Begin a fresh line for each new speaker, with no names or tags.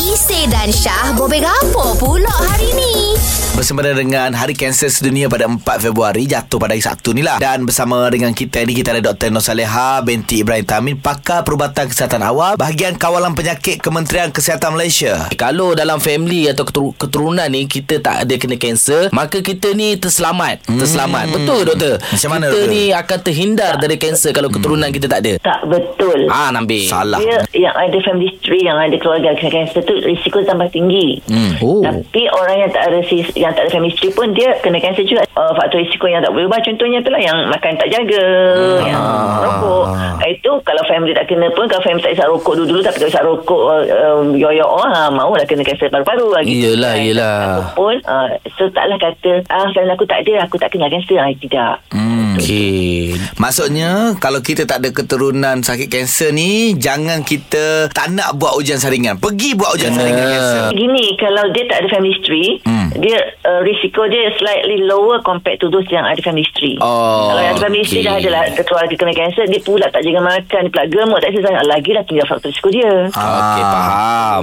Ise dan Syah bobek apa pula hari ni?
Bersempena dengan Hari Kanser Sedunia pada 4 Februari Jatuh pada hari Sabtu ni lah Dan bersama dengan kita ni Kita ada Dr. Nur Saleha Binti Ibrahim Tamin Pakar Perubatan Kesihatan Awal Bahagian Kawalan Penyakit Kementerian Kesihatan Malaysia
Kalau dalam family atau ketur- keturunan ni kita tak ada kena kanser, maka kita ni terselamat. Hmm. Terselamat. Betul doktor?
Macam mana,
Kita
doktor?
ni akan terhindar dari kanser kalau keturunan kita tak ada.
Tak betul.
Ah Nambil.
Salah
Dia yang ada family history yang ada keluarga kena kanser tu risiko tambah tinggi.
Hmm.
Oh.
Tapi orang yang tak ada yang tak ada family history pun dia kena kanser juga. Uh, faktor risiko yang tak boleh ubah contohnya tu lah yang makan tak jaga,
Hmm.
yang rokok. Itu kalau family tak kena pun kalau family tak isap rokok dulu tapi tak isap rokok uh, um, yoyo ah mau lah kena kanser paru-paru lagi.
Iyalah,
Kan?
iyalah.
Aku pun uh, so taklah kata ah family aku tak ada aku tak kena kanser ah tidak.
Hmm.
Okey.
Maksudnya Kalau kita tak ada keturunan Sakit kanser ni Jangan kita Tak nak buat ujian saringan Pergi buat ujian
Kena.
saringan kanser
Gini kalau dia tak ada family history
Hmm.
dia uh, risiko dia slightly lower compared to those yang ada family history
Oh,
kalau yang ada family history
okey.
dah ada lah keluarga kena kanser dia pula tak jaga makan pula gemuk tak exercise lagi lah tinggal faktor risiko dia.
Okey faham